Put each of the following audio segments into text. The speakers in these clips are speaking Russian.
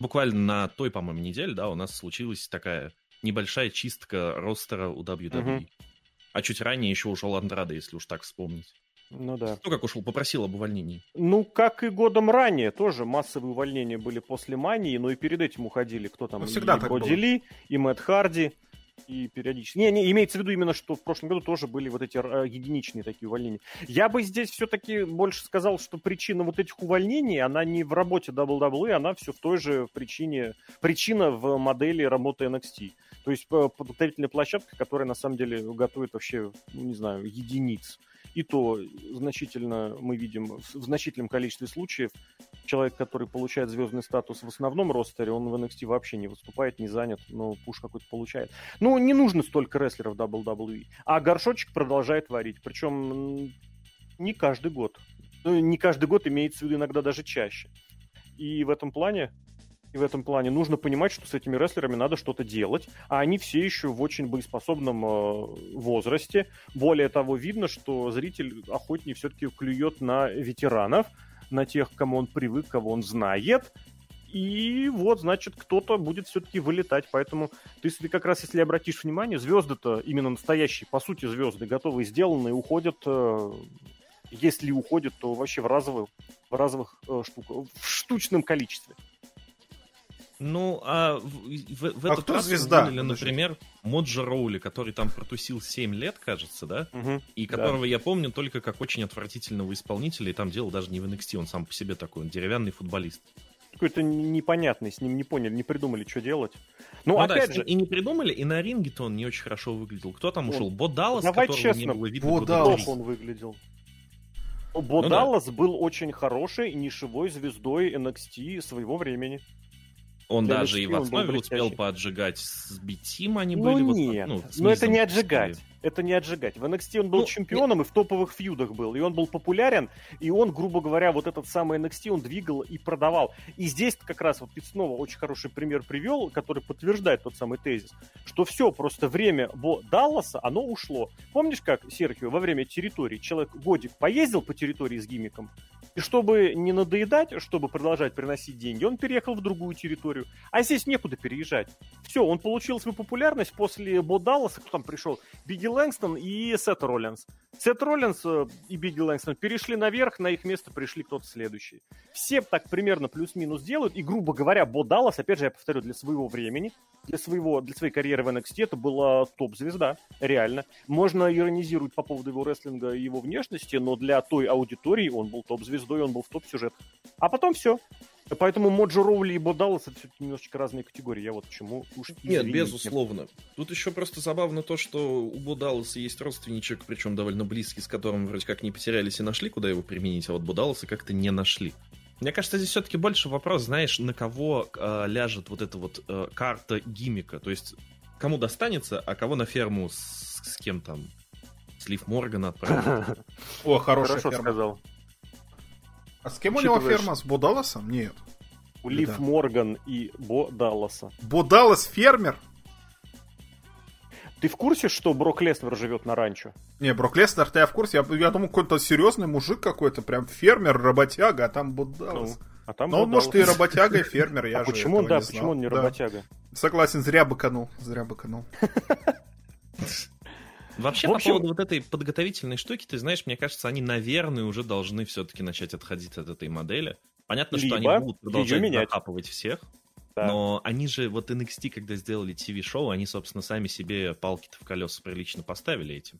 буквально на той, по-моему, неделе, да, у нас случилась такая небольшая чистка ростера у WWE. Угу. А чуть ранее еще ушел Андрада, если уж так вспомнить. Ну да. Ну как ушел, попросил об увольнении. Ну, как и годом ранее, тоже массовые увольнения были после Мании, но и перед этим уходили кто там, ну, всегда и Броди Ли, и Мэтт Харди, и периодически. Не, не, имеется в виду именно, что в прошлом году тоже были вот эти э, единичные такие увольнения. Я бы здесь все-таки больше сказал, что причина вот этих увольнений, она не в работе WWE, она все в той же причине, причина в модели работы NXT. То есть э, подготовительная площадка, которая на самом деле готовит вообще, ну, не знаю, единиц и то значительно мы видим в значительном количестве случаев человек, который получает звездный статус в основном ростере, он в NXT вообще не выступает, не занят, но пуш какой-то получает. Ну, не нужно столько рестлеров WWE. А горшочек продолжает варить. Причем не каждый год. Ну, не каждый год имеется в виду иногда даже чаще. И в этом плане и в этом плане нужно понимать, что с этими рестлерами надо что-то делать, а они все еще в очень боеспособном э, возрасте. Более того, видно, что зритель охотнее все-таки клюет на ветеранов, на тех, кому он привык, кого он знает, и вот, значит, кто-то будет все-таки вылетать. Поэтому ты себе как раз, если обратишь внимание, звезды-то именно настоящие, по сути, звезды, готовые, сделанные, уходят. Э, если уходят, то вообще в разовых, в разовых э, штуках, в штучном количестве. Ну, а в, в, в а этот кто раз звезда? Уволили, например, Моджа Роули, который там протусил 7 лет, кажется, да? Угу, и которого да. я помню только как очень отвратительного исполнителя, и там дело даже не в NXT, он сам по себе такой, он деревянный футболист. Какой-то непонятный, с ним не поняли, не придумали, что делать. Ну, ну опять да, же... И не придумали, и на ринге-то он не очень хорошо выглядел. Кто там ушел? Он... Бо Даллас, Давай честно, не было видно. Бо Даллас. он выглядел. Бо ну, Даллас да. был очень хорошей нишевой звездой NXT своего времени. Он Для даже и в основе успел поотжигать с Битим, они ну, были... Нет, ну, но это не отжигать это не отжигать. В NXT он был ну, чемпионом не... и в топовых фьюдах был, и он был популярен, и он, грубо говоря, вот этот самый NXT он двигал и продавал. И здесь как раз вот ты снова очень хороший пример привел, который подтверждает тот самый тезис, что все, просто время Далласа, оно ушло. Помнишь, как Серхио во время территории человек годик поездил по территории с гиммиком, и чтобы не надоедать, чтобы продолжать приносить деньги, он переехал в другую территорию. А здесь некуда переезжать. Все, он получил свою популярность после Бо Далласа, кто там пришел? Бигги Лэнгстон и Сет Роллинс. Сет Роллинс э, и Бигги Лэнгстон перешли наверх, на их место пришли кто-то следующий. Все так примерно плюс-минус делают, и, грубо говоря, Бо Даллас, опять же, я повторю, для своего времени, для, своего, для своей карьеры в NXT это была топ-звезда, реально. Можно иронизировать по поводу его рестлинга и его внешности, но для той аудитории он был топ-звездой, он был в топ-сюжет. А потом все. Поэтому Моджо Роули и Бо Даллас это все-таки немножечко разные категории. Я вот почему уж Нет, безусловно. Тут еще просто забавно то, что у Бо Далласа есть родственничек, причем довольно близкий, с которым вроде как не потерялись и нашли, куда его применить, а вот Бо Далласа как-то не нашли. Мне кажется, здесь все-таки больше вопрос, знаешь, на кого э, ляжет вот эта вот э, карта гимика. То есть, кому достанется, а кого на ферму с, с кем там? Слив Моргана отправить. О, хорошая Хорошо сказал. А с кем у него ферма? С Бо Далласом? Нет. У Лив Морган и Бо Далласа. Бо Даллас фермер? Ты в курсе, что Брок Леснер живет на ранчо? Не, Брок Леснер, я в курсе. Я, я думал, какой-то серьезный мужик какой-то, прям фермер, работяга, а там Бо Даллас. Ну, а там Но он, может, и работяга, и фермер, я а же почему, да, почему он не работяга? Согласен, зря быканул, зря быканул. Вообще, в общем... по поводу вот этой подготовительной штуки, ты знаешь, мне кажется, они, наверное, уже должны все-таки начать отходить от этой модели. Понятно, Либо что они будут продолжать закапывать всех, да. но они же, вот NXT, когда сделали ТВ-шоу, они, собственно, сами себе палки-то в колеса прилично поставили этим.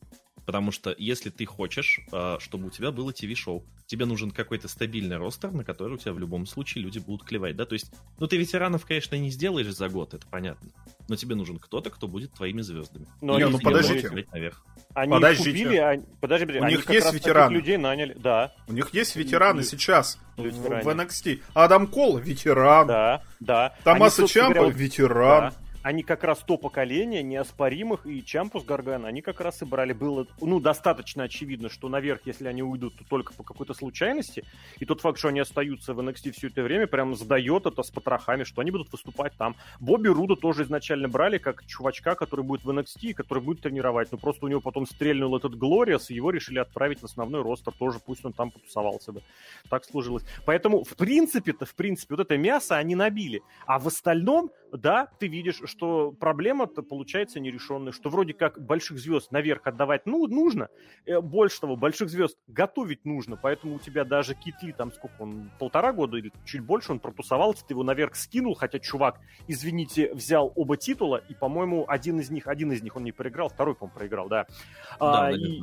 Потому что если ты хочешь, а, чтобы у тебя было ТВ-шоу, тебе нужен какой-то стабильный ростер, на который у тебя в любом случае люди будут клевать, да? То есть, ну ты ветеранов, конечно, не сделаешь за год, это понятно. Но тебе нужен кто-то, кто будет твоими звездами. Но не, ну подождите. Наверх. Они подождите. купили, они, подожди, подожди, у них есть ветераны. людей наняли, да. У них есть ветераны и, сейчас в, в NXT. Адам Кол ветеран. Да, да. Томаса Чампа ветеран. Да. Они как раз то поколение неоспоримых, и Чампус Гарган, они как раз и брали. Было, ну, достаточно очевидно, что наверх, если они уйдут, то только по какой-то случайности. И тот факт, что они остаются в NXT все это время, прям задает это с потрохами, что они будут выступать там. Бобби Руда тоже изначально брали как чувачка, который будет в NXT и который будет тренировать. Но просто у него потом стрельнул этот Глориас, и его решили отправить в основной ростер. Тоже пусть он там потусовался бы. Так сложилось. Поэтому, в принципе-то, в принципе, вот это мясо они набили. А в остальном, да, ты видишь, что проблема-то получается нерешенная, что вроде как больших звезд наверх отдавать ну, нужно, э, больше того, больших звезд готовить нужно, поэтому у тебя даже Китли, там сколько он, полтора года или чуть больше он протусовался, ты его наверх скинул, хотя чувак, извините, взял оба титула, и, по-моему, один из них, один из них он не проиграл, второй, по-моему, проиграл, да. да а, и,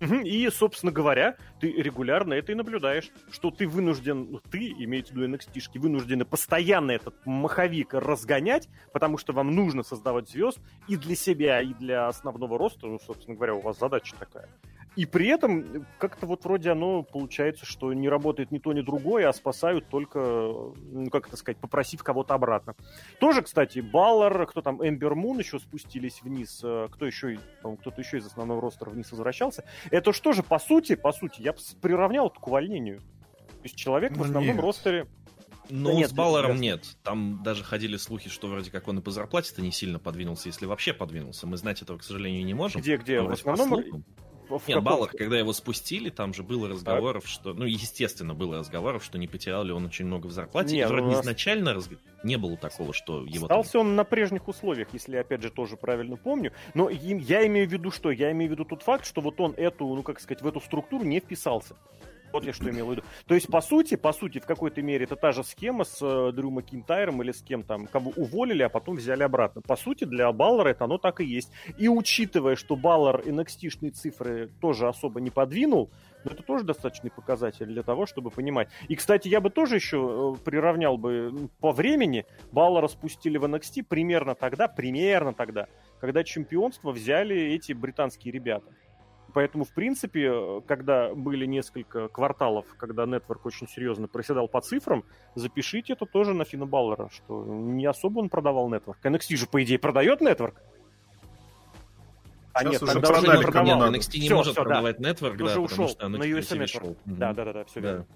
и, собственно говоря, ты регулярно это и наблюдаешь, что ты вынужден, ну, ты, имеете в виду NXT, вынуждены постоянно этот маховик разгонять, потому что вам нужно создавать звезд и для себя, и для основного роста, ну, собственно говоря, у вас задача такая. И при этом как-то вот вроде оно получается, что не работает ни то, ни другое, а спасают только, ну, как это сказать, попросив кого-то обратно. Тоже, кстати, Баллар, кто там, Эмбер Мун еще спустились вниз, э, кто еще, кто-то еще из основного ростера вниз возвращался. Это что же, по сути, по сути, я приравнял это к увольнению. То есть человек в основном нет. ростере но да нет, с Баллером нет. Там даже ходили слухи, что вроде как он и по зарплате-то не сильно подвинулся, если вообще подвинулся. Мы знать этого, к сожалению, не можем. Где, где? В основном, в Нет, Баллах, когда его спустили, там же было разговоров, так. что... Ну, естественно, было разговоров, что не потерял ли он очень много в зарплате. Нет, и вроде нас... изначально раз... не было такого, что его... Остался там... он на прежних условиях, если я, опять же, тоже правильно помню. Но я имею в виду что? Я имею в виду тот факт, что вот он эту, ну, как сказать, в эту структуру не вписался. Вот я что имел в виду. То есть, по сути, по сути, в какой-то мере это та же схема с э, Дрю Макинтайром или с кем там, кого уволили, а потом взяли обратно. По сути, для Баллера это оно так и есть. И учитывая, что Баллер NXT-шные цифры тоже особо не подвинул, но это тоже достаточный показатель для того, чтобы понимать. И, кстати, я бы тоже еще э, приравнял бы по времени. Баллера спустили в NXT примерно тогда, примерно тогда, когда чемпионство взяли эти британские ребята поэтому, в принципе, э, когда были несколько кварталов, когда Network очень серьезно проседал по цифрам, запишите это тоже на Фина Баллера, что не особо он продавал Network. NXT же, по идее, продает Network. А Сейчас нет, уже продали, не продавал. Нет, NXT не все, может все, продавать да. Network, да, уже ушел что на USA Network. Угу. Да, да, да, да, все да. верно.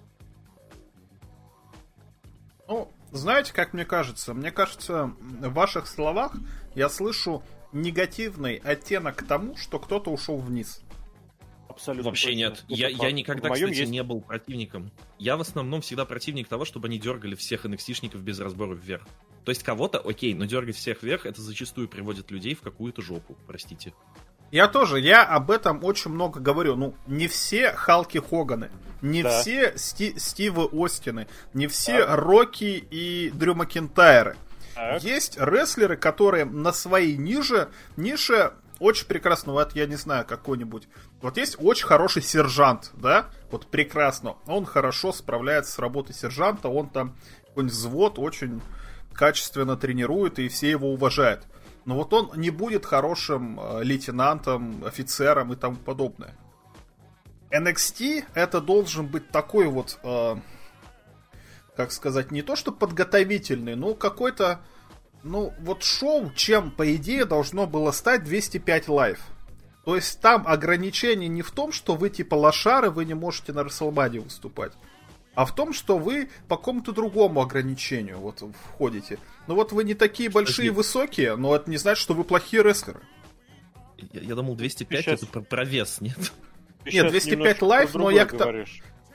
Ну, знаете, как мне кажется? Мне кажется, в ваших словах я слышу негативный оттенок к тому, что кто-то ушел вниз абсолютно. Вообще нет. Я, я никогда, кстати, есть... не был противником. Я в основном всегда противник того, чтобы они дергали всех nxt без разбора вверх. То есть кого-то, окей, но дергать всех вверх, это зачастую приводит людей в какую-то жопу, простите. Я тоже, я об этом очень много говорю. Ну, не все Халки Хоганы, не да. все Сти Стивы Остины, не все а. Рокки и Дрю Макентайры. Так. Есть рестлеры, которые на своей ниже, нише очень прекрасно, вот я не знаю, какой-нибудь. Вот есть очень хороший сержант, да, вот прекрасно. Он хорошо справляется с работой сержанта, он там какой-нибудь взвод очень качественно тренирует, и все его уважают. Но вот он не будет хорошим э, лейтенантом, офицером и тому подобное. NXT это должен быть такой вот, э, как сказать, не то что подготовительный, но какой-то ну, вот шоу, чем, по идее, должно было стать 205 Live. То есть там ограничение не в том, что вы типа лошары, вы не можете на Рестлмании выступать, а в том, что вы по какому-то другому ограничению вот входите. Ну вот вы не такие большие и высокие, но это не значит, что вы плохие рестлеры. Я, я думал, 205 Сейчас... это про, про вес, нет? Нет, 205 Live, но я к,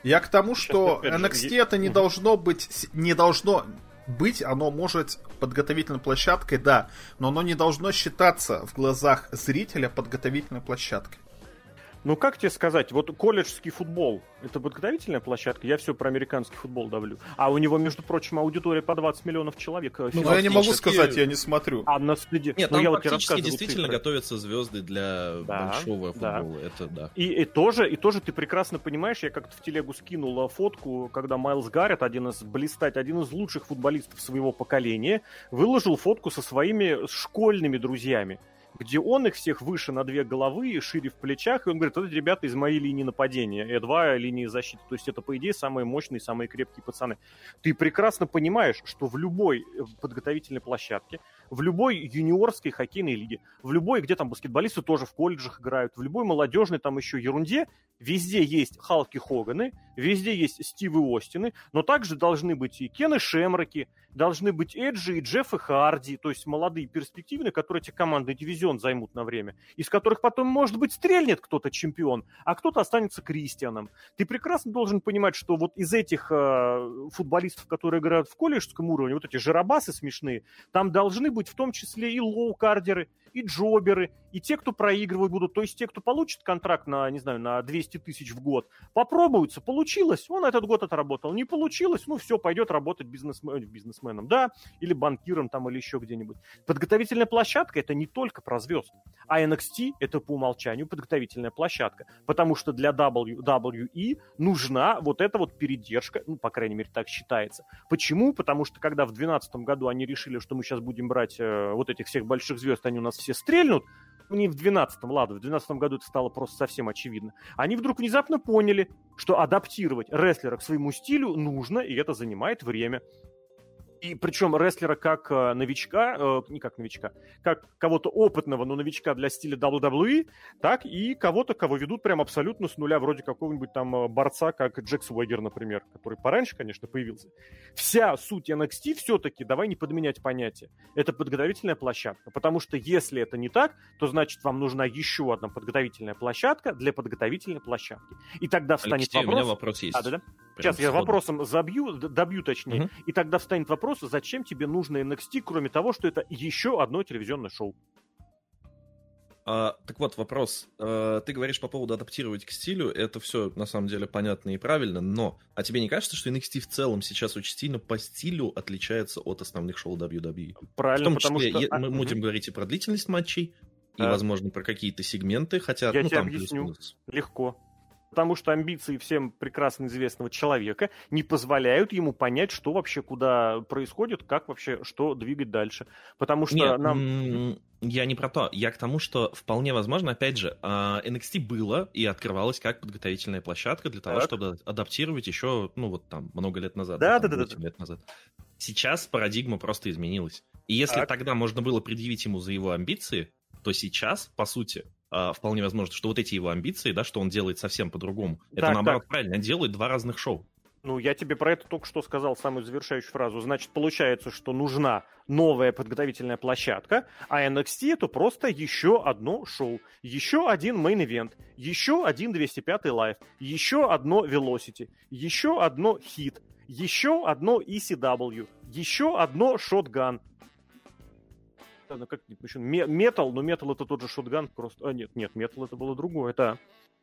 я к тому, что NXT же... это не должно быть, не должно, быть, оно может подготовительной площадкой, да, но оно не должно считаться в глазах зрителя подготовительной площадкой. Ну, как тебе сказать, вот колледжский футбол, это подготовительная площадка, я все про американский футбол давлю. А у него, между прочим, аудитория по 20 миллионов человек. Э, ну, я не могу сказать, я не смотрю. А на следе... Нет, ну, там я практически действительно цифры. готовятся звезды для да, большого футбола, да. это да. И, и, тоже, и тоже ты прекрасно понимаешь, я как-то в телегу скинул фотку, когда Майлз Гаррет, один из блистать, один из лучших футболистов своего поколения, выложил фотку со своими школьными друзьями где он их всех выше на две головы, шире в плечах, и он говорит, это ребята из моей линии нападения, Э2 линии защиты. То есть это, по идее, самые мощные, самые крепкие пацаны. Ты прекрасно понимаешь, что в любой э, подготовительной площадке в любой юниорской хоккейной лиге, в любой, где там баскетболисты тоже в колледжах играют, в любой молодежной там еще ерунде, везде есть Халки Хоганы, везде есть Стивы Остины, но также должны быть и Кены Шемраки, должны быть Эджи и Джеффы Харди, то есть молодые перспективные, которые эти командный дивизион займут на время, из которых потом, может быть, стрельнет кто-то чемпион, а кто-то останется Кристианом. Ты прекрасно должен понимать, что вот из этих э, футболистов, которые играют в колледжском уровне, вот эти жиробасы смешные, там должны быть в том числе и low-carder ы, и jobber ы, и те, кто проигрывать будут, то есть те, кто получит контракт на, не знаю, на 200 тысяч в год, попробуются, получилось, он этот год отработал, не получилось, ну все, пойдет работать бизнесмен, бизнесменом, да, или банкиром там, или еще где-нибудь. Подготовительная площадка это не только про звезд, а NXT это по умолчанию подготовительная площадка, потому что для WWE нужна вот эта вот передержка, ну, по крайней мере, так считается. Почему? Потому что когда в 2012 году они решили, что мы сейчас будем брать э, вот этих всех больших звезд, они у нас все стрельнут, не в 12-м, ладно, в 12 году это стало просто совсем очевидно. Они вдруг внезапно поняли, что адаптировать рестлера к своему стилю нужно, и это занимает время. И причем рестлера как э, новичка, э, не как новичка, как кого-то опытного, но новичка для стиля WWE, так и кого-то, кого ведут прям абсолютно с нуля, вроде какого-нибудь там э, борца, как Джек Свегер, например, который пораньше, конечно, появился. Вся суть NXT все-таки, давай не подменять понятие, это подготовительная площадка, потому что если это не так, то значит вам нужна еще одна подготовительная площадка для подготовительной площадки. И тогда встанет Алексей, вопрос... у меня вопрос есть. А, да, да? Сейчас я вопросом забью, добью точнее, угу. и тогда встанет вопрос, зачем тебе нужно NXT, кроме того, что это еще одно телевизионное шоу? А, так вот, вопрос. А, ты говоришь по поводу адаптировать к стилю, это все на самом деле понятно и правильно, но а тебе не кажется, что NXT в целом сейчас очень сильно по стилю отличается от основных шоу WWE? Правильно, в том потому числе, что... мы угу. будем говорить и про длительность матчей, и, а. возможно, про какие-то сегменты, хотя... Я ну, тебе там объясню. Легко потому что амбиции всем прекрасно известного человека не позволяют ему понять, что вообще куда происходит, как вообще что двигать дальше. Потому что Нет, нам... Я не про то. Я к тому, что вполне возможно, опять же, а, NXT было и открывалось как подготовительная площадка для того, так. чтобы адаптировать еще, ну вот там, много лет назад. Да, да, да, да. лет назад. Сейчас парадигма просто изменилась. И если так. тогда можно было предъявить ему за его амбиции, то сейчас, по сути, а, вполне возможно, что вот эти его амбиции, да, что он делает совсем по-другому, это наоборот так. правильно, он делает два разных шоу. Ну, я тебе про это только что сказал, самую завершающую фразу. Значит, получается, что нужна новая подготовительная площадка, а NXT это просто еще одно шоу, еще один Main Event, еще один 205 Live, еще одно Velocity, еще одно Heat, еще одно ECW, еще одно Shotgun, ну как еще метал, но метал это тот же шотган, просто. А, нет, нет, метал это было другое, это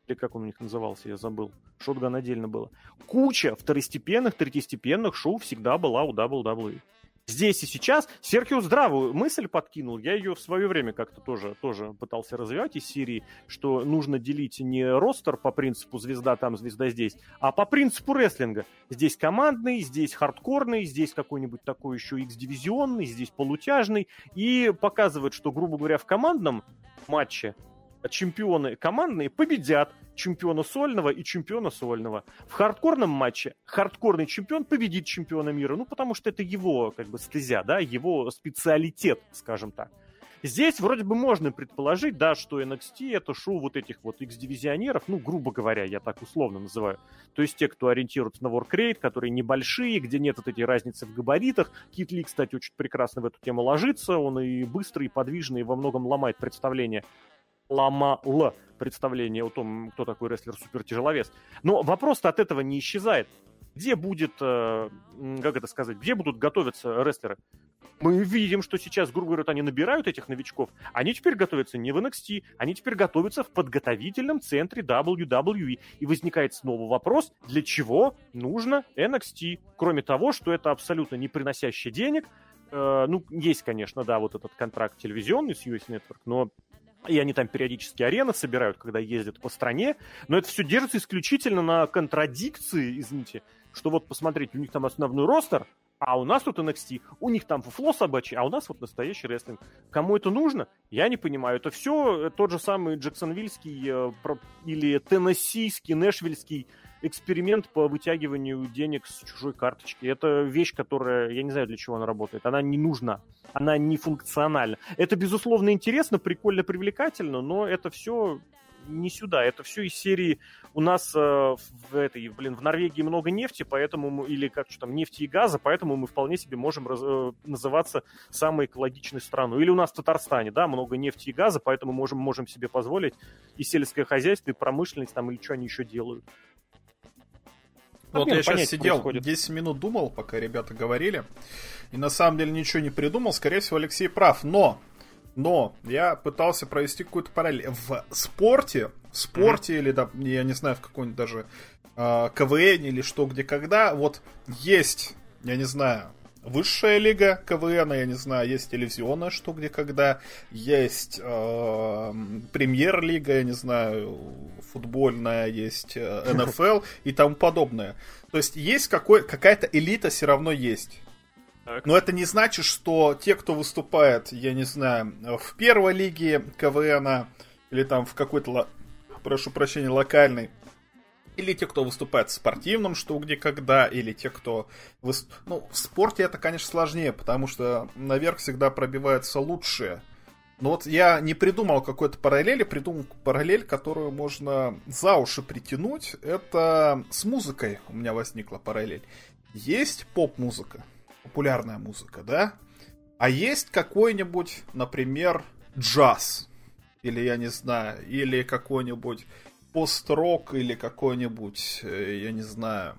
или как он у них назывался, я забыл. Шотган отдельно было. Куча второстепенных, третьестепенных шоу всегда была у WWE здесь и сейчас. Серхио здравую мысль подкинул. Я ее в свое время как-то тоже, тоже пытался развивать из серии, что нужно делить не ростер по принципу звезда там, звезда здесь, а по принципу рестлинга. Здесь командный, здесь хардкорный, здесь какой-нибудь такой еще X-дивизионный, здесь полутяжный. И показывает, что, грубо говоря, в командном матче чемпионы командные победят чемпиона сольного и чемпиона сольного. В хардкорном матче хардкорный чемпион победит чемпиона мира, ну, потому что это его, как бы, стезя, да, его специалитет, скажем так. Здесь вроде бы можно предположить, да, что NXT это шоу вот этих вот X-дивизионеров, ну, грубо говоря, я так условно называю. То есть те, кто ориентируется на Warcrate, которые небольшие, где нет вот этой разницы в габаритах. Кит Ли, кстати, очень прекрасно в эту тему ложится, он и быстрый, и подвижный, и во многом ломает представление ломал представление о том, кто такой рестлер супертяжеловес. Но вопрос-то от этого не исчезает. Где будет, э, как это сказать, где будут готовиться рестлеры? Мы видим, что сейчас, грубо говоря, они набирают этих новичков. Они теперь готовятся не в NXT, они теперь готовятся в подготовительном центре WWE. И возникает снова вопрос, для чего нужно NXT? Кроме того, что это абсолютно не приносящий денег. Э, ну, есть, конечно, да, вот этот контракт телевизионный с US Network, но и они там периодически арены собирают, когда ездят по стране, но это все держится исключительно на контрадикции, извините, что вот посмотрите, у них там основной ростер, а у нас тут NXT, у них там фуфло собачье, а у нас вот настоящий рестлинг. Кому это нужно? Я не понимаю. Это все тот же самый Джексонвильский э, или Теннессийский, Нэшвильский эксперимент по вытягиванию денег с чужой карточки. Это вещь, которая, я не знаю, для чего она работает. Она не нужна, она не функциональна. Это, безусловно, интересно, прикольно, привлекательно, но это все не сюда. Это все из серии у нас э, в этой, блин, в Норвегии много нефти, поэтому мы, или как что там нефти и газа, поэтому мы вполне себе можем раз, э, называться самой экологичной страной. Или у нас в Татарстане, да, много нефти и газа, поэтому можем можем себе позволить и сельское хозяйство, и промышленность там или что они еще делают. Вот я сейчас сидел, происходит. 10 минут думал, пока ребята говорили. И на самом деле ничего не придумал. Скорее всего, Алексей прав. Но но я пытался провести какую-то параллель. В спорте, в спорте mm-hmm. или, да, я не знаю, в какой-нибудь даже э, КВН или что, где, когда, вот есть, я не знаю, высшая лига КВН, я не знаю, есть телевизионная что, где, когда, есть э, премьер-лига, я не знаю, футбольная, есть э, НФЛ и тому подобное. То есть есть какой, какая-то элита все равно есть. Но это не значит, что те, кто выступает, я не знаю, в первой лиге КВН или там в какой-то, прошу прощения, локальной, или те, кто выступает в спортивном что, где, когда, или те, кто... Выступ... Ну, в спорте это, конечно, сложнее, потому что наверх всегда пробиваются лучшие. Но вот я не придумал какой-то параллели, придумал параллель, которую можно за уши притянуть. Это с музыкой у меня возникла параллель. Есть поп-музыка, популярная музыка, да? А есть какой-нибудь, например, джаз, или я не знаю, или какой-нибудь пост-рок, или какой-нибудь, э, я не знаю,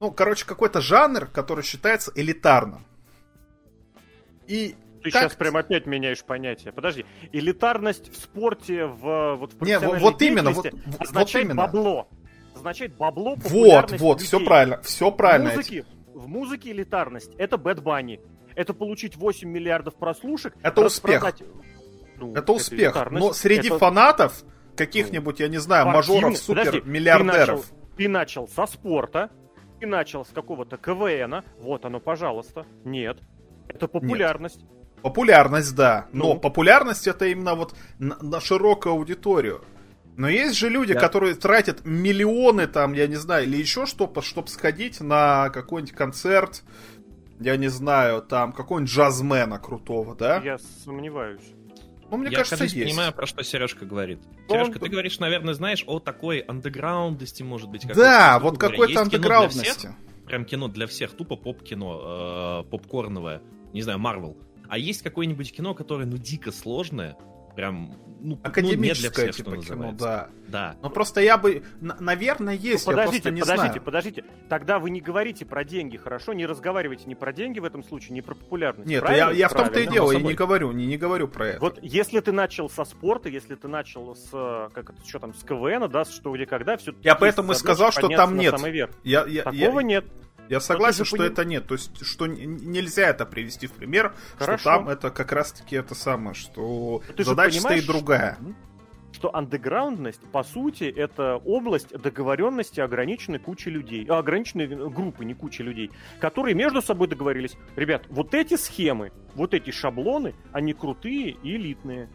ну, короче, какой-то жанр, который считается элитарным. И ты как... сейчас прям опять меняешь понятие. Подожди, элитарность в спорте, в вот в Не, вот именно, вот, означает вот именно. бабло. Означает бабло, Вот, вот, людей. все правильно, все правильно. Музыки, в музыке элитарность это Bad Bunny. Это получить 8 миллиардов прослушек. Это успех. Ну, это успех. Но среди это... фанатов каких-нибудь, я не знаю, мажоров, супер миллиардеров. Ты начал, ты начал со спорта, ты начал с какого-то КВНа. Вот оно, пожалуйста. Нет. Это популярность. Нет. Популярность, да. Ну. Но популярность это именно вот на, на широкую аудиторию. Но есть же люди, да. которые тратят миллионы, там, я не знаю, или еще что-то, чтобы сходить на какой-нибудь концерт, я не знаю, там, какого-нибудь джазмена крутого, да? Я сомневаюсь. Ну, мне я, кажется, кажется, есть. понимаю, про что Сережка говорит. Но Сережка, он... ты говоришь, наверное, знаешь, о такой андеграундности, может быть. Да, вот какой-то андеграундности. Прям кино для всех, тупо поп-кино, э, попкорновое. Не знаю, Марвел. А есть какое-нибудь кино, которое, ну, дико сложное, прям ну, академическое ну, всех, типа кино, да. Да. Но просто я бы, наверное, есть. Ну, подождите, я не подождите, знаю. подождите. Тогда вы не говорите про деньги, хорошо? Не разговаривайте ни про деньги в этом случае, ни про популярность. Нет, я, я в том-то и дело, я не говорю, не, не говорю про это. Вот если ты начал со спорта, если ты начал с, как это, что там, с КВН, да, с что где когда, все. Я поэтому и сказал, что там нет. Я, я, Такого я, нет. Я согласен, что поним... это нет. То есть, что нельзя это привести в пример, Хорошо. что там это как раз-таки это самое, что ты задача стоит другая. Что андеграундность, по сути, это область договоренности ограниченной кучи людей, а, ограниченной группы, не кучи людей, которые между собой договорились. Ребят, вот эти схемы, вот эти шаблоны, они крутые и элитные.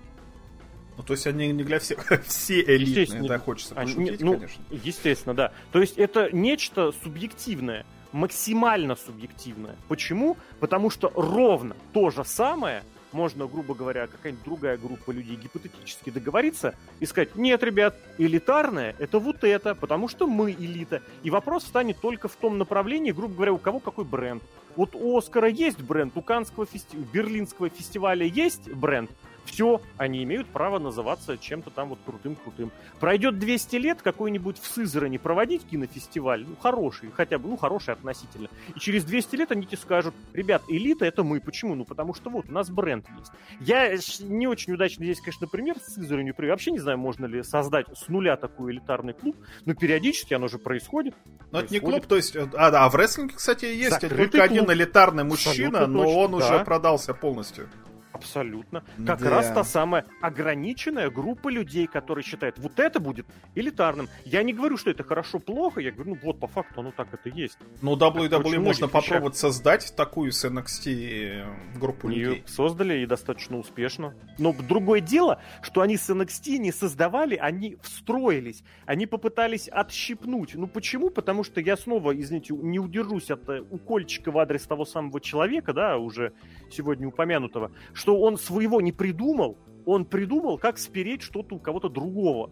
Ну, то есть они не для всех, все элитные, да, хочется пошутить, они, ну, конечно. Естественно, да. То есть это нечто субъективное максимально субъективное. Почему? Потому что ровно то же самое можно, грубо говоря, какая-нибудь другая группа людей гипотетически договориться и сказать, нет, ребят, элитарное — это вот это, потому что мы элита. И вопрос станет только в том направлении, грубо говоря, у кого какой бренд. Вот у Оскара есть бренд, у Канского фести... Берлинского фестиваля есть бренд, все, они имеют право называться чем-то там вот крутым-крутым. Пройдет 200 лет, какой-нибудь в Сызрани проводить кинофестиваль, ну, хороший, хотя бы, ну, хороший относительно. И через 200 лет они тебе скажут, ребят, элита это мы. Почему? Ну, потому что вот, у нас бренд есть. Я не очень удачно здесь, конечно, пример с Сызранью привел. Вообще не знаю, можно ли создать с нуля такой элитарный клуб, но периодически оно же происходит. Но это не клуб, то есть... А, да, а в рестлинге, кстати, есть Закрытый только клуб. один элитарный мужчина, Абсолютно но точно, он да. уже продался полностью. Абсолютно. Как да. раз та самая ограниченная группа людей, которые считают, вот это будет элитарным. Я не говорю, что это хорошо-плохо, я говорю, ну вот по факту оно так это есть. Ну, WWE можно попробовать вещах. создать такую с NXT э, группу Ее людей. создали и достаточно успешно. Но другое дело, что они с NXT не создавали, они встроились. Они попытались отщипнуть. Ну почему? Потому что я снова, извините, не удержусь от э, укольчика в адрес того самого человека, да, уже сегодня упомянутого, что он своего не придумал, он придумал, как спереть что-то у кого-то другого.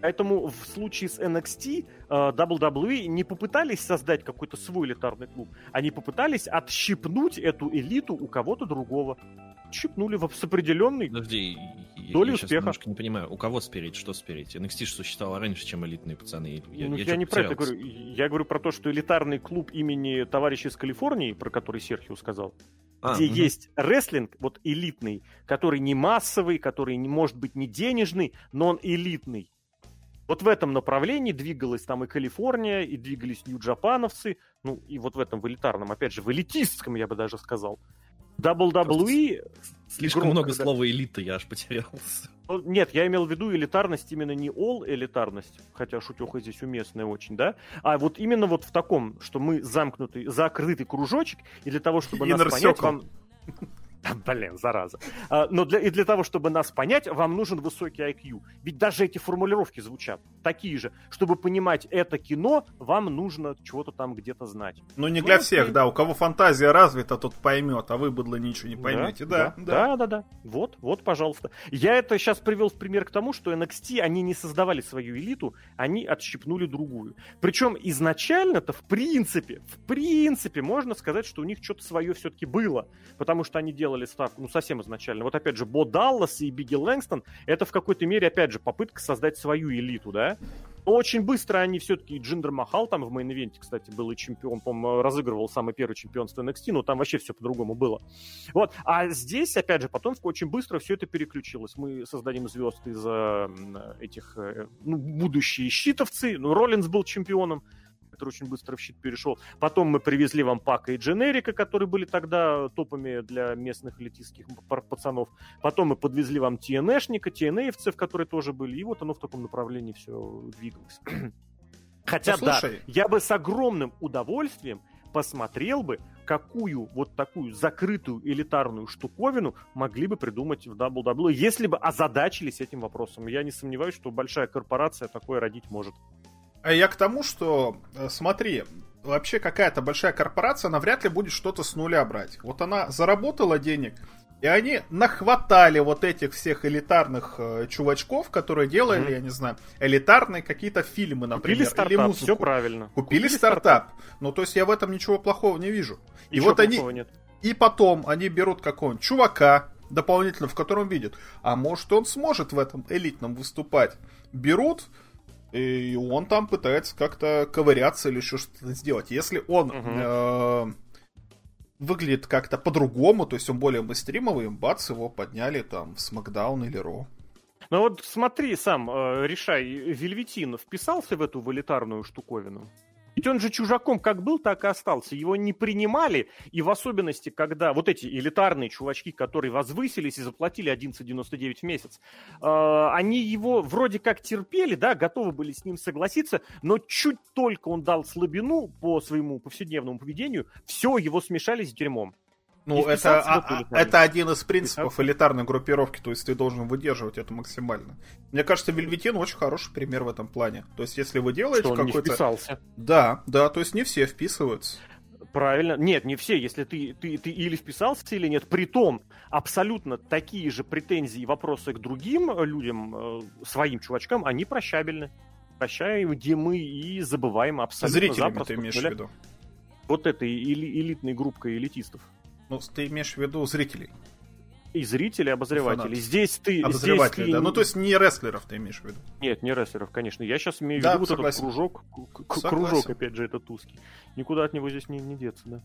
Поэтому в случае с NXT э, WWE не попытались создать какой-то свой элитарный клуб, они попытались отщипнуть эту элиту у кого-то другого. Щипнули в, с определенной Подожди, долей я успеха. немножко не понимаю, у кого спереть, что спереть? NXT же существовало раньше, чем элитные пацаны. Я, ну, я, я не про это говорю. Я говорю про то, что элитарный клуб имени товарища из Калифорнии, про который Серхио сказал, а, где угу. есть рестлинг, вот элитный, который не массовый, который не может быть не денежный, но он элитный. Вот в этом направлении двигалась там и Калифорния, и двигались нью-джапановцы, ну и вот в этом в элитарном, опять же, в элитистском, я бы даже сказал. WWE... Слишком игрок, много когда... слова элита, я аж потерялся. Ну, нет, я имел в виду элитарность именно не all элитарность, хотя шутеха здесь уместная очень, да, а вот именно вот в таком, что мы замкнутый, закрытый кружочек, и для того, чтобы нас понять, вам... Блин, зараза. А, но для, и для того, чтобы нас понять, вам нужен высокий IQ. Ведь даже эти формулировки звучат такие же. Чтобы понимать это кино, вам нужно чего-то там где-то знать. Ну, не ну, для всех, и... да. У кого фантазия развита, тот поймет, а вы, быдло, ничего не поймете. Да, да, да. Да, да, да. Вот, вот, пожалуйста. Я это сейчас привел в пример к тому, что NXT, они не создавали свою элиту, они отщипнули другую. Причем изначально-то, в принципе, в принципе, можно сказать, что у них что-то свое все-таки было. Потому что они делали делали ставку, ну, совсем изначально. Вот, опять же, Бо Даллас и Биг И Лэнгстон, это в какой-то мере, опять же, попытка создать свою элиту, да? Но очень быстро они все-таки, Джиндер Махал там в Main Event е, кстати, был и чемпион, по разыгрывал самый первый чемпионство NXT, но там вообще все по-другому было. Вот, а здесь, опять же, потом очень быстро все это переключилось. Мы создадим звезд из э, этих, э, ну, будущие щитовцы, ну, Роллинс был чемпионом, который очень быстро в щит перешел. Потом мы привезли вам Пака и Дженерика, которые были тогда топами для местных элитистских пацанов. Потом мы подвезли вам TNA-шника, TNA-евцев, которые тоже были. И вот оно в таком направлении все двигалось. Хотя, ну, да, я бы с огромным удовольствием посмотрел бы, какую вот такую закрытую элитарную штуковину могли бы придумать в WWE, если бы озадачились этим вопросом. Я не сомневаюсь, что большая корпорация такое родить может. А я к тому, что, э, смотри, вообще какая-то большая корпорация, она вряд ли будет что-то с нуля брать. Вот она заработала денег, и они нахватали вот этих всех элитарных э, чувачков, которые делали, mm-hmm. я не знаю, элитарные какие-то фильмы, например, Купили стартап, или музыку. Все правильно. Купили, Купили стартап. стартап. Ну, то есть я в этом ничего плохого не вижу. И вот они... Нет. И потом они берут какого-нибудь чувака, дополнительно, в котором видят, а может он сможет в этом элитном выступать. Берут, и он там пытается как-то ковыряться или еще что-то сделать. Если он угу. э, выглядит как-то по-другому, то есть он более мейстримовый, бац, его подняли там в Смакдаун или Ро. Ну вот смотри сам, э, решай, Вельветин вписался в эту валитарную штуковину? Ведь он же чужаком как был, так и остался. Его не принимали, и в особенности, когда вот эти элитарные чувачки, которые возвысились и заплатили 11,99 в месяц, э, они его вроде как терпели, да, готовы были с ним согласиться, но чуть только он дал слабину по своему повседневному поведению, все, его смешали с дерьмом. Ну, это, а, а это один из принципов элитарной группировки, то есть ты должен выдерживать это максимально. Мне кажется, Вельветин очень хороший пример в этом плане. То есть, если вы делаете какой-то... Да, да, то есть не все вписываются. Правильно. Нет, не все. Если ты, ты, ты или вписался или нет. Притом, абсолютно такие же претензии и вопросы к другим людям, э, своим чувачкам, они прощабельны. Прощаем, где мы и забываем абсолютно Зрителями запросто. ты имеешь в виду? Вот этой элитной группой элитистов. Ну, ты имеешь в виду зрителей. И зрителей, и обозревателей. И здесь ты... Обозреватели, здесь да. Ну, то есть не рестлеров ты имеешь в виду. Нет, не рестлеров, конечно. Я сейчас имею в виду вот этот кружок. Кружок, опять же, этот узкий. Никуда от него здесь не, не деться, да.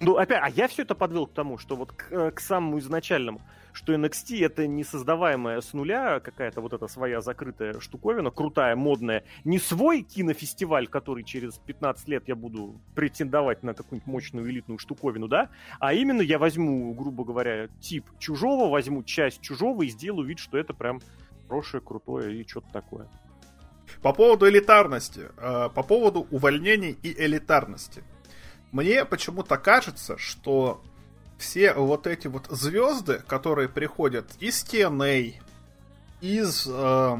Ну, опять, а я все это подвел к тому, что вот к, э, к самому изначальному, что NXT это не создаваемая с нуля какая-то вот эта своя закрытая штуковина, крутая, модная, не свой кинофестиваль, который через 15 лет я буду претендовать на какую-нибудь мощную элитную штуковину, да, а именно я возьму, грубо говоря, тип чужого, возьму часть чужого и сделаю вид, что это прям хорошее, крутое и что-то такое. По поводу элитарности, э, по поводу увольнений и элитарности – мне почему-то кажется, что все вот эти вот звезды, которые приходят из TNA, из э,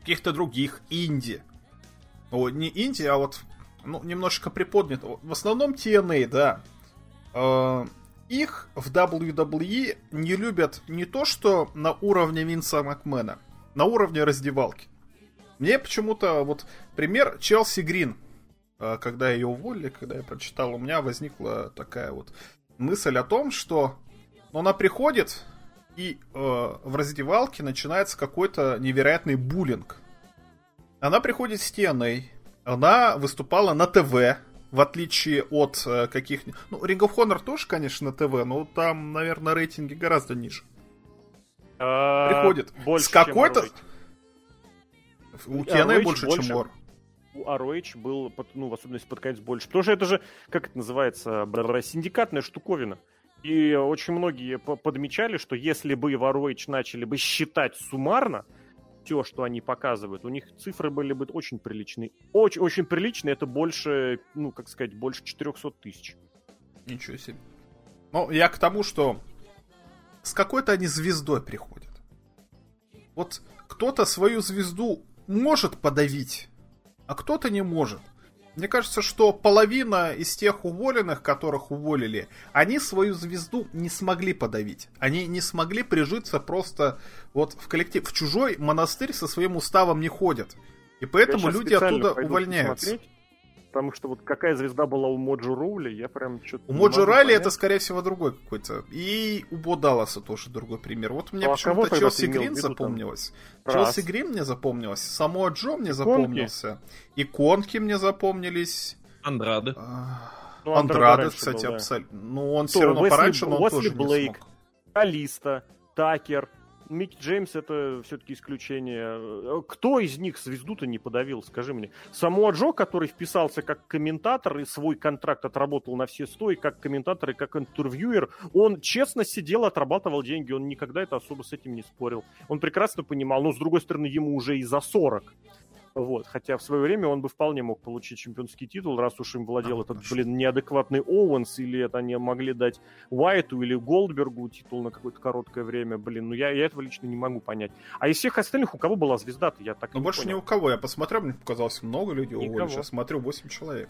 каких-то других инди, о, не инди, а вот ну, немножечко приподнято. В основном TNA, да. Э, их в WWE не любят не то, что на уровне Винса Макмена, на уровне раздевалки. Мне почему-то вот пример Челси Грин – а, когда ее уволили, когда я прочитал, у меня возникла такая вот мысль о том, что ну, она приходит, и э, в раздевалке начинается какой-то невероятный буллинг. Она приходит с TNA, она выступала на ТВ, в отличие от э, каких... Ну, Ring of Honor тоже, конечно, на ТВ, но там, наверное, рейтинги гораздо ниже. А, приходит. С какой-то... У TNA больше, больше, чем War у ROH был, ну, в особенности под конец больше. Потому что это же, как это называется, синдикатная штуковина. И очень многие подмечали, что если бы в ROH начали бы считать суммарно все, что они показывают, у них цифры были бы очень приличные. Очень, очень приличные, это больше, ну, как сказать, больше 400 тысяч. Ничего себе. Ну, я к тому, что с какой-то они звездой приходят. Вот кто-то свою звезду может подавить, а кто-то не может. Мне кажется, что половина из тех уволенных, которых уволили, они свою звезду не смогли подавить. Они не смогли прижиться просто вот в коллектив. В чужой монастырь со своим уставом не ходят. И поэтому люди оттуда увольняются. Посмотреть Потому что вот какая звезда была у Моджо Роули, я прям что-то... У Моджо Райли это, скорее всего, другой какой-то. И у Бо Далласа тоже другой пример. Вот мне а почему-то Челси Грин запомнилось. Там? Челси Грин мне запомнилось. Само Джо мне запомнился. И Конки мне запомнились. Андрады. А, ну, Андрады, кстати, был, да. абсолютно. Ну, он То, все равно Уэсли, пораньше, но он Уэсли тоже Блейк, не смог. Алиста, Такер, Микки Джеймс это все-таки исключение. Кто из них звезду-то не подавил, скажи мне? Самуа Джо, который вписался как комментатор и свой контракт отработал на все сто, и как комментатор, и как интервьюер, он честно сидел, отрабатывал деньги, он никогда это особо с этим не спорил. Он прекрасно понимал, но с другой стороны, ему уже и за 40. Вот. Хотя в свое время он бы вполне мог получить чемпионский титул, раз уж им владел а, этот, блин, неадекватный Оуэнс, или это они могли дать Уайту или Голдбергу титул на какое-то короткое время, блин, ну я, я этого лично не могу понять. А из всех остальных у кого была звезда-то, я так Ну больше понял. ни у кого, я посмотрел, мне показалось много людей уволили, сейчас смотрю 8 человек.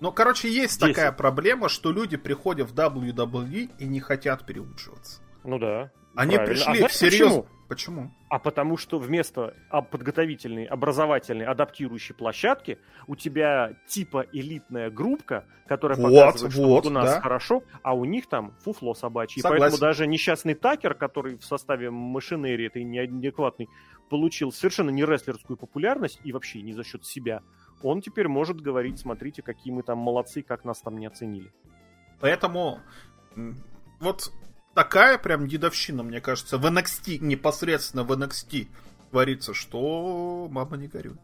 Ну, короче, есть 10. такая проблема, что люди приходят в WWE и не хотят переучиваться. Ну да. Они правильно. пришли а всерьез. Почему? почему? А потому что вместо подготовительной, образовательной, адаптирующей площадки у тебя типа элитная группа, которая вот, показывает, что вот, у нас да. хорошо, а у них там фуфло собачье. Согласен. И поэтому даже несчастный Такер, который в составе машинерии этой неадекватной, получил совершенно не рестлерскую популярность и вообще не за счет себя, он теперь может говорить, смотрите, какие мы там молодцы, как нас там не оценили. Поэтому вот такая прям дедовщина, мне кажется, в NXT, непосредственно в NXT творится, что мама не горюй.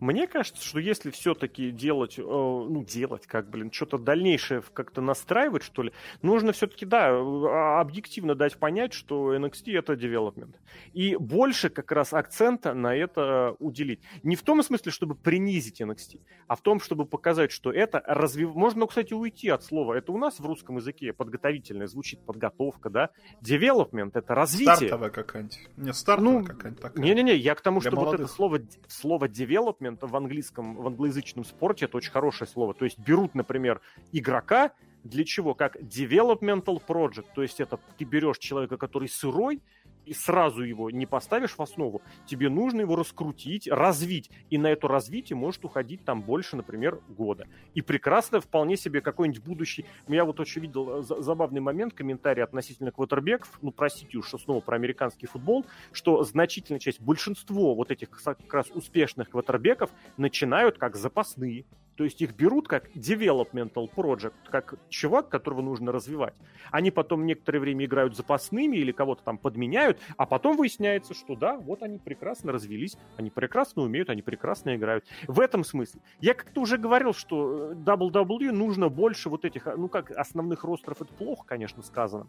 Мне кажется, что если все-таки делать, э, ну, делать, как, блин, что-то дальнейшее как-то настраивать, что ли, нужно все-таки, да, а, объективно дать понять, что NXT это development. И больше как раз акцента на это уделить. Не в том смысле, чтобы принизить NXT, а в том, чтобы показать, что это развив... Можно, кстати, уйти от слова. Это у нас в русском языке подготовительное звучит подготовка, да? Development — это развитие. Стартовая какая-нибудь. Не, стартовая ну, какая-нибудь такая. Не-не-не, я к тому, что вот это слово, слово development development в английском, в англоязычном спорте это очень хорошее слово. То есть берут, например, игрока, для чего? Как developmental project. То есть это ты берешь человека, который сырой, и сразу его не поставишь в основу, тебе нужно его раскрутить, развить. И на это развитие может уходить там больше, например, года. И прекрасно вполне себе какой-нибудь будущий... Я вот очень видел э, забавный момент, комментарий относительно квотербеков, ну, простите уж снова про американский футбол, что значительная часть, большинство вот этих как раз успешных квотербеков начинают как запасные То есть их берут как developmental project, как чувак, которого нужно развивать. Они потом некоторое время играют запасными или кого-то там подменяют, а потом выясняется, что да, вот они прекрасно развелись, они прекрасно умеют, они прекрасно играют. В этом смысле. Я как-то уже говорил, что WWE нужно больше вот этих, ну как, основных ростеров, это плохо, конечно, сказано.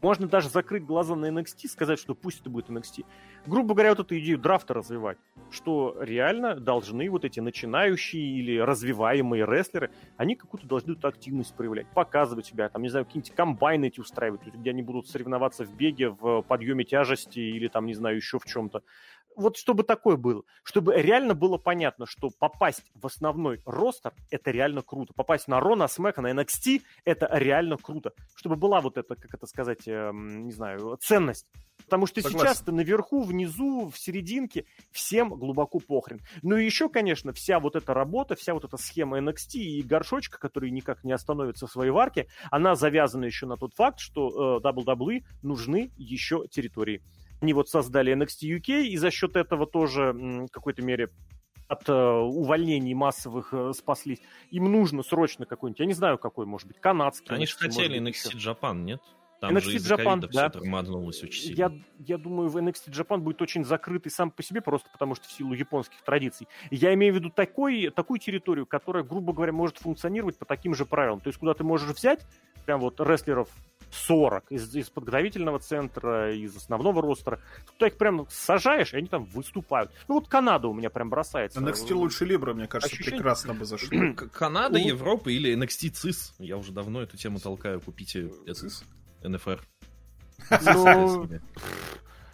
Можно даже закрыть глаза на NXT, сказать, что пусть это будет NXT. Грубо говоря, вот эту идею драфта развивать, что реально должны вот эти начинающие или развиваемые рестлеры, они какую-то должны эту активность проявлять, показывать себя, там, не знаю, какие-нибудь комбайны эти устраивать, где они будут соревноваться в беге, в подъеме тяжести или там, не знаю, еще в чем-то вот чтобы такое было, чтобы реально было понятно, что попасть в основной ростер – это реально круто. Попасть на Ро, на Смэка, на NXT – это реально круто. Чтобы была вот эта, как это сказать, э, не знаю, ценность. Потому что Согласен. сейчас ты наверху, внизу, в серединке, всем глубоко похрен. Ну и еще, конечно, вся вот эта работа, вся вот эта схема NXT и горшочка, который никак не остановится в своей варке, она завязана еще на тот факт, что э, WWE нужны еще территории. Они вот создали NXT UK, и за счет этого тоже в какой-то мере от э, увольнений массовых э, спаслись. Им нужно срочно какой-нибудь, я не знаю какой, может быть, канадский. Они же хотели NXT Japan, нет? Там NXT же Japan, да. все тормознулось очень сильно. Я, я думаю, в NXT Japan будет очень закрытый сам по себе, просто потому что в силу японских традиций. Я имею в виду такой, такую территорию, которая, грубо говоря, может функционировать по таким же правилам. То есть, куда ты можешь взять прям вот рестлеров 40 из, из подготовительного центра, из основного ростера. Туда их прям сажаешь, и они там выступают. Ну вот Канада у меня прям бросается. NXT лучше Либра, мне кажется, Ощущение... прекрасно бы зашло. Канада, Европа или NXT ЦИС. Я уже давно эту тему толкаю. Купите ЦИС, НФР. Ну,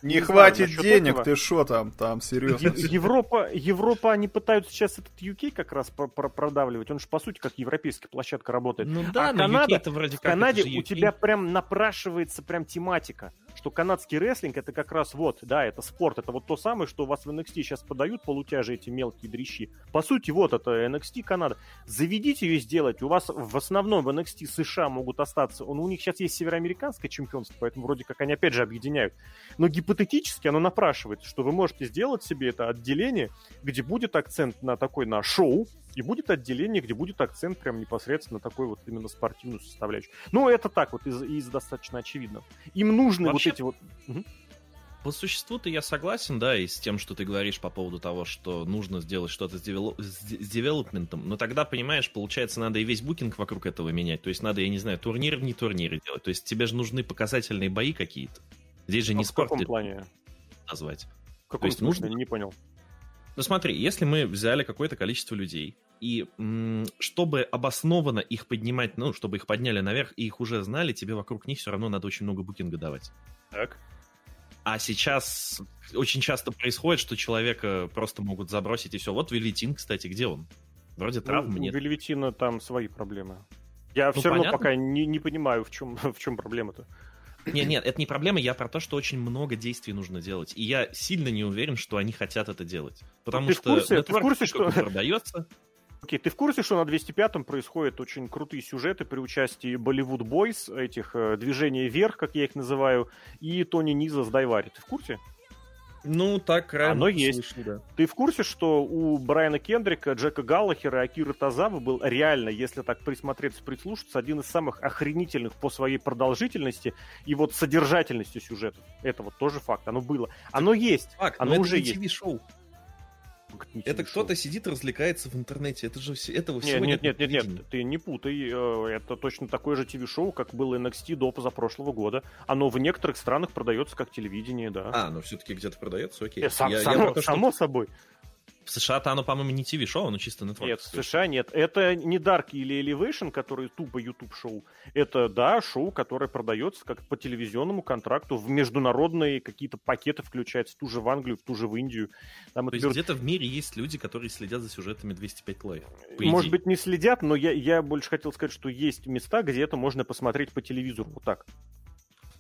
не, не хватит знаю, денег, этого. ты что там, там, серьезно. Европа, Европа, они пытаются сейчас этот UK как раз продавливать. Он же, по сути, как европейская площадка работает. Ну да, а но Канада, вроде как в Канаде у тебя прям напрашивается прям тематика что канадский рестлинг это как раз вот, да, это спорт, это вот то самое, что у вас в NXT сейчас подают полутяжи эти мелкие дрищи. По сути, вот это NXT Канада. Заведите ее сделать. У вас в основном в NXT США могут остаться. Он, у них сейчас есть североамериканское чемпионство, поэтому вроде как они опять же объединяют. Но гипотетически оно напрашивается, что вы можете сделать себе это отделение, где будет акцент на такой, на шоу, и будет отделение, где будет акцент прям непосредственно такой вот именно спортивную составляющую. Ну, это так вот из, из достаточно очевидно. Им нужны Вообще, эти вот... Угу. По существу-то я согласен, да, и с тем, что ты говоришь по поводу того, что нужно сделать что-то с, девелоп... с девелопментом. Но тогда, понимаешь, получается, надо и весь букинг вокруг этого менять. То есть надо, я не знаю, турнир, не турниры делать. То есть тебе же нужны показательные бои какие-то. Здесь же а не в спорт. В каком плане? Назвать. В каком То есть нужно... Не понял. Ну смотри, если мы взяли какое-то количество людей, и чтобы обоснованно их поднимать, ну, чтобы их подняли наверх, и их уже знали, тебе вокруг них все равно надо очень много букинга давать. Так. А сейчас очень часто происходит, что человека просто могут забросить и все. Вот Вельветин, кстати, где он? Вроде ну, травм ну, нет. У Вельветина там свои проблемы. Я ну, все понятно. равно пока не, не понимаю, в чем, в чем проблема-то. Нет, нет, это не проблема, я про то, что очень много действий нужно делать. И я сильно не уверен, что они хотят это делать. Потому ты что в курсе, ты в курсе, что продается. Окей, ты в курсе, что на 205-м происходят очень крутые сюжеты при участии Болливуд Бойс, этих э, движений вверх, как я их называю, и Тони Низа с Дайвари. Ты в курсе? Ну, так реально. Оно есть. Слышно, да. Ты в курсе, что у Брайана Кендрика, Джека Галлахера и Акира Тазавы был реально, если так присмотреться, прислушаться, один из самых охренительных по своей продолжительности и вот содержательности сюжетов. Это вот тоже факт. Оно было. Оно есть. Факт, оно уже это есть. шоу это кто-то сидит, развлекается в интернете. Это же все, этого нет, всего нет. Нет, нет, нет, нет, ты не путай. Э, это точно такое же ТВ-шоу, как было NXT до позапрошлого года. Оно в некоторых странах продается как телевидение, да. А, но все-таки где-то продается, окей. Э, сам, я, само, я само собой. В США-то оно, по-моему, не ТВ-шоу, оно чисто Netflix. Нет, в США нет. Это не Dark или Elevation, который тупо YouTube-шоу. Это, да, шоу, которое продается как по телевизионному контракту в международные какие-то пакеты включается, ту же в Англию, в ту же в Индию. Там То есть берут... где-то в мире есть люди, которые следят за сюжетами 205 Live? Может быть, не следят, но я, я больше хотел сказать, что есть места, где это можно посмотреть по телевизору. Вот так.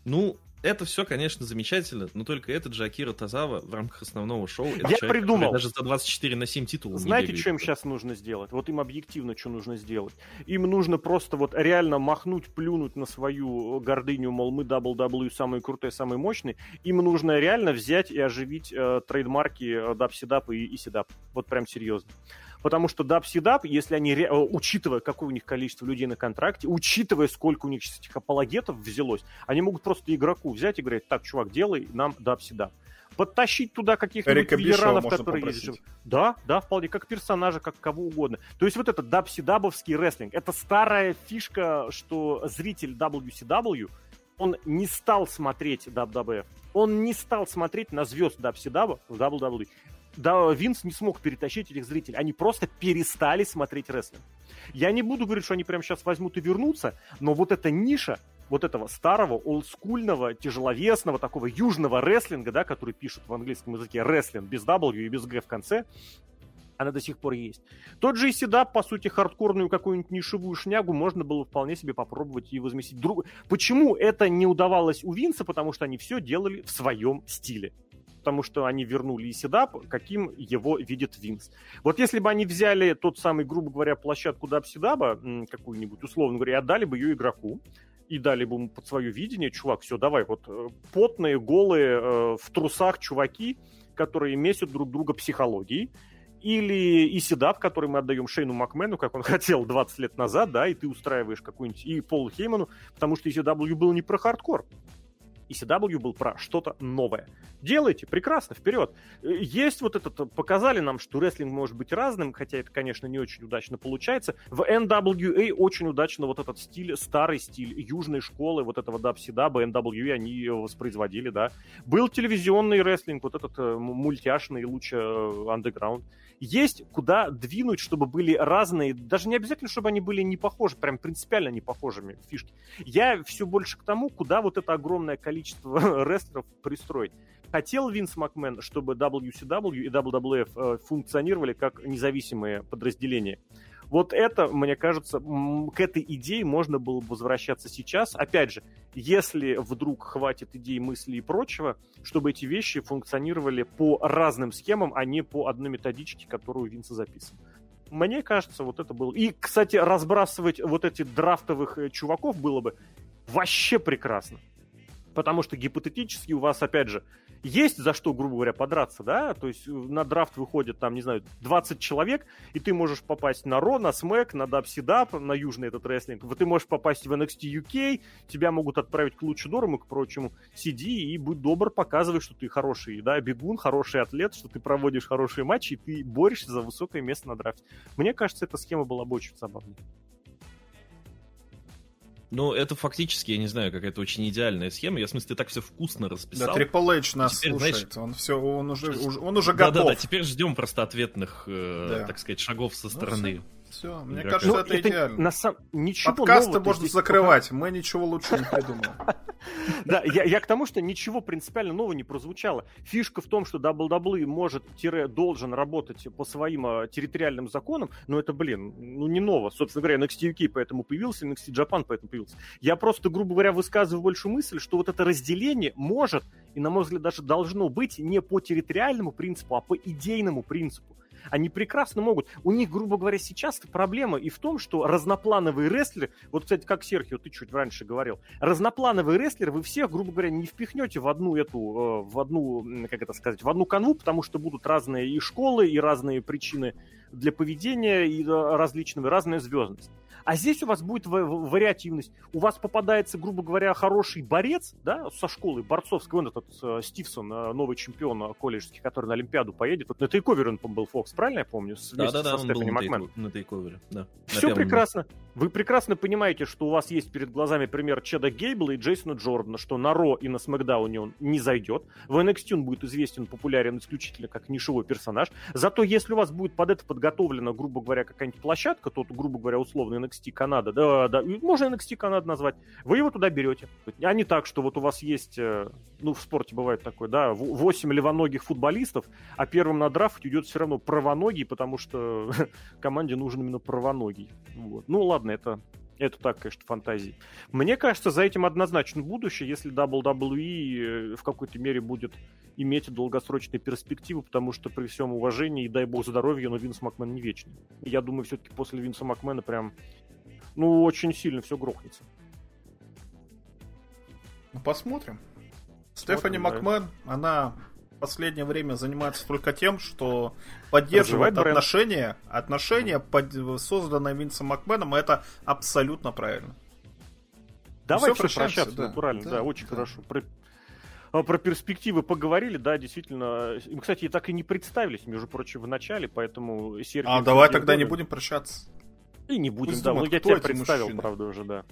Ну, это все, конечно, замечательно, но только этот же Акира Тазава в рамках основного шоу... Я человек, придумал! Даже за 24 на 7 титулов Знаете, что им сейчас нужно сделать? Вот им объективно что нужно сделать? Им нужно просто вот реально махнуть, плюнуть на свою гордыню, мол, мы WWE самые крутые, самые мощные. Им нужно реально взять и оживить э, трейдмарки э, Дапсидап и Исидап. Вот прям серьезно. Потому что WCW, если они, э, учитывая, какое у них количество людей на контракте, учитывая, сколько у них сейчас этих апологетов взялось, они могут просто игроку взять и говорить, так, чувак, делай нам WCW подтащить туда каких-нибудь ветеранов, которые есть. Да, да, вполне, как персонажа, как кого угодно. То есть вот этот дабсидабовский рестлинг, это старая фишка, что зритель WCW, он не стал смотреть WWF, он не стал смотреть на звезд WCW в WWE. Да, Винс не смог перетащить этих зрителей. Они просто перестали смотреть рестлинг. Я не буду говорить, что они прямо сейчас возьмут и вернутся, но вот эта ниша, вот этого старого, олдскульного, тяжеловесного, такого южного рестлинга, да, который пишут в английском языке рестлинг без W и без G в конце, она до сих пор есть. Тот же Исидап, по сути, хардкорную какую-нибудь нишевую шнягу можно было вполне себе попробовать и возместить. Друг... Почему это не удавалось у Винса? Потому что они все делали в своем стиле потому что они вернули Исидап, каким его видит Винс. Вот если бы они взяли тот самый, грубо говоря, площадку Дабсидаба, какую-нибудь, условно говоря, и отдали бы ее игроку, и дали бы ему под свое видение, чувак, все, давай, вот э, потные, голые, э, в трусах чуваки, которые месят друг друга психологией, или Исидап, который мы отдаем Шейну Макмену, как он хотел 20 лет назад, да, и ты устраиваешь какую-нибудь, и Полу Хейману, потому что ECW был не про хардкор, ECW был про что-то новое. Делайте, прекрасно, вперед. Есть вот этот, показали нам, что рестлинг может быть разным, хотя это, конечно, не очень удачно получается. В NWA очень удачно вот этот стиль, старый стиль южной школы, вот этого WCW, NWA, они воспроизводили, да. Был телевизионный рестлинг, вот этот э, мультяшный лучше андеграунд есть куда двинуть, чтобы были разные, даже не обязательно, чтобы они были не похожи, прям принципиально не похожими фишки. Я все больше к тому, куда вот это огромное количество рестлеров пристроить. Хотел Винс Макмен, чтобы WCW и WWF э, функционировали как независимые подразделения. Вот это, мне кажется, к этой идее можно было бы возвращаться сейчас. Опять же, если вдруг хватит идей, мыслей и прочего, чтобы эти вещи функционировали по разным схемам, а не по одной методичке, которую Винса записан. Мне кажется, вот это было. И, кстати, разбрасывать вот эти драфтовых э, чуваков было бы вообще прекрасно. Потому что гипотетически у вас, опять же, есть за что, грубо говоря, подраться, да, то есть э, на драфт выходит там, не знаю, 20 человек, и ты можешь попасть на Ро, на Смэк, на Дабсидап, на южный этот рестлинг, ты можешь попасть в NXT UK, тебя могут отправить к Лучидорам и к прочему, сиди и будь добр, показывай, что ты хороший, да, бегун, хороший атлет, что ты проводишь хорошие матчи, и ты борешься за высокое место на драфте. Мне кажется, эта схема была бы очень забавной. Ну, это фактически, я не знаю, какая-то очень идеальная схема. Я, в смысле, так все вкусно расписал. Да, Triple H нас теперь, слушает. Знаешь, он все, он уже, он уже готов. Да-да-да, теперь ждем просто ответных, э, да. так сказать, шагов со ну, стороны. Ну, все, мне игрока. кажется, ну, это, это идеально. На сам... ничего Подкасты нового, можно закрывать, мы ничего лучше не придумаем. Да, я, я к тому, что ничего принципиально нового не прозвучало. Фишка в том, что WWE может, должен работать по своим а, территориальным законам, но это, блин, ну не ново. Собственно говоря, NXT UK поэтому появился, NXT Japan поэтому появился. Я просто, грубо говоря, высказываю большую мысль, что вот это разделение может, и, на мой взгляд, даже должно быть не по территориальному принципу, а по идейному принципу. Они прекрасно могут. У них, грубо говоря, сейчас проблема и в том, что разноплановые рестлеры, вот, кстати, как Серхио, ты чуть раньше говорил, разноплановые рестлеры вы всех, грубо говоря, не впихнете в одну эту, э, в одну, как это сказать, в одну канву, потому что будут разные и школы, и разные причины для поведения, и э, различные, разная звездность. А здесь у вас будет вариативность. У вас попадается, грубо говоря, хороший борец, да, со школы борцовской, вон этот э, Стивсон, э, новый чемпион э, колледжский, который на Олимпиаду поедет. Вот на тейковере он был Фокс, правильно я помню? Да, да, да, он был на тейковере, да. Все прекрасно. Вы прекрасно понимаете, что у вас есть перед глазами пример Чеда Гейбла и Джейсона Джордана, что на Ро и на Смакдауне он не зайдет. В NXT он будет известен, популярен исключительно как нишевой персонаж. Зато если у вас будет под это подготовлена, грубо говоря, какая-нибудь площадка, тот, грубо говоря, условный NXT Канада, да, да, можно NXT Канада назвать, вы его туда берете. А не так, что вот у вас есть, э, ну, в спорте бывает такое, да, 8 левоногих футболистов, а первым на драфт идет все равно правоногий, потому что команде нужен именно правоногий. Вот. Ну, ладно, это это так, конечно, фантазии. Мне кажется, за этим однозначно будущее, если WWE э, в какой-то мере будет иметь долгосрочные перспективы, потому что при всем уважении и дай бог здоровья, но Винс Макмен не вечный. Я думаю, все-таки после Винса Макмена прям ну, очень сильно все грохнется. Ну, посмотрим. Стефани да. Макмен, она последнее время занимается только тем, что поддерживает отношения, отношения, под, созданные Винсом Макменом, это абсолютно правильно. Давай все прощаться, да, натурально, да, да очень да. хорошо. Про, а, про перспективы поговорили, да, действительно. Мы, кстати, так и не представились, между прочим, в начале, поэтому Сергей... А давай тогда не будем прощаться. И не будем, Пусть да, думают, ну я тебя представил, мужчины. правда, уже, да.